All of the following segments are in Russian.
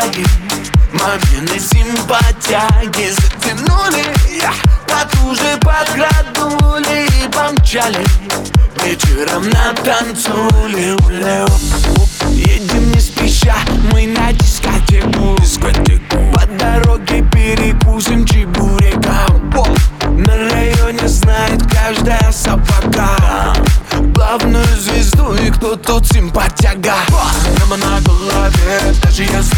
Мамины симпатяги затянули Потуже подкраднули и помчали. Вечером на танцуле Едем не спеша, мы на дискотеку, дискотеку. По дороге перекусим чебуреком. На районе знает каждая собака Главную звезду и кто тут симпатяга. Прямо на голове, даже если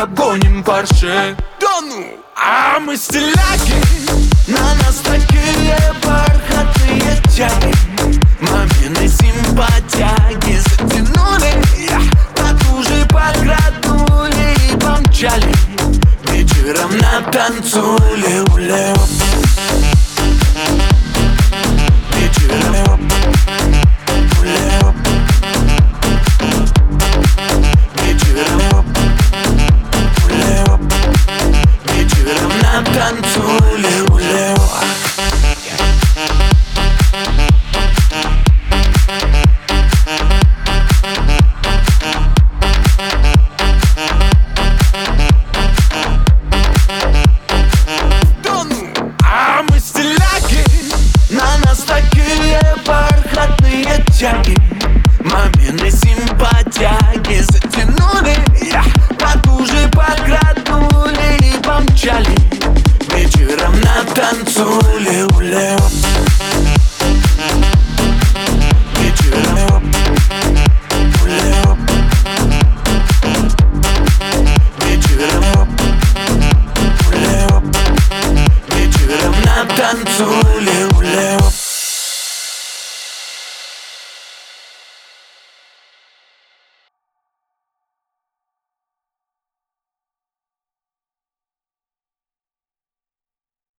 обгоним парше Да ну! А мы стиляки, на нас такие бархатные тяги. Мамины симпатяги затянули Потуже подкраднули и помчали. Вечером на танцуле уле танцуле уле Да танцуле уле Вечером уле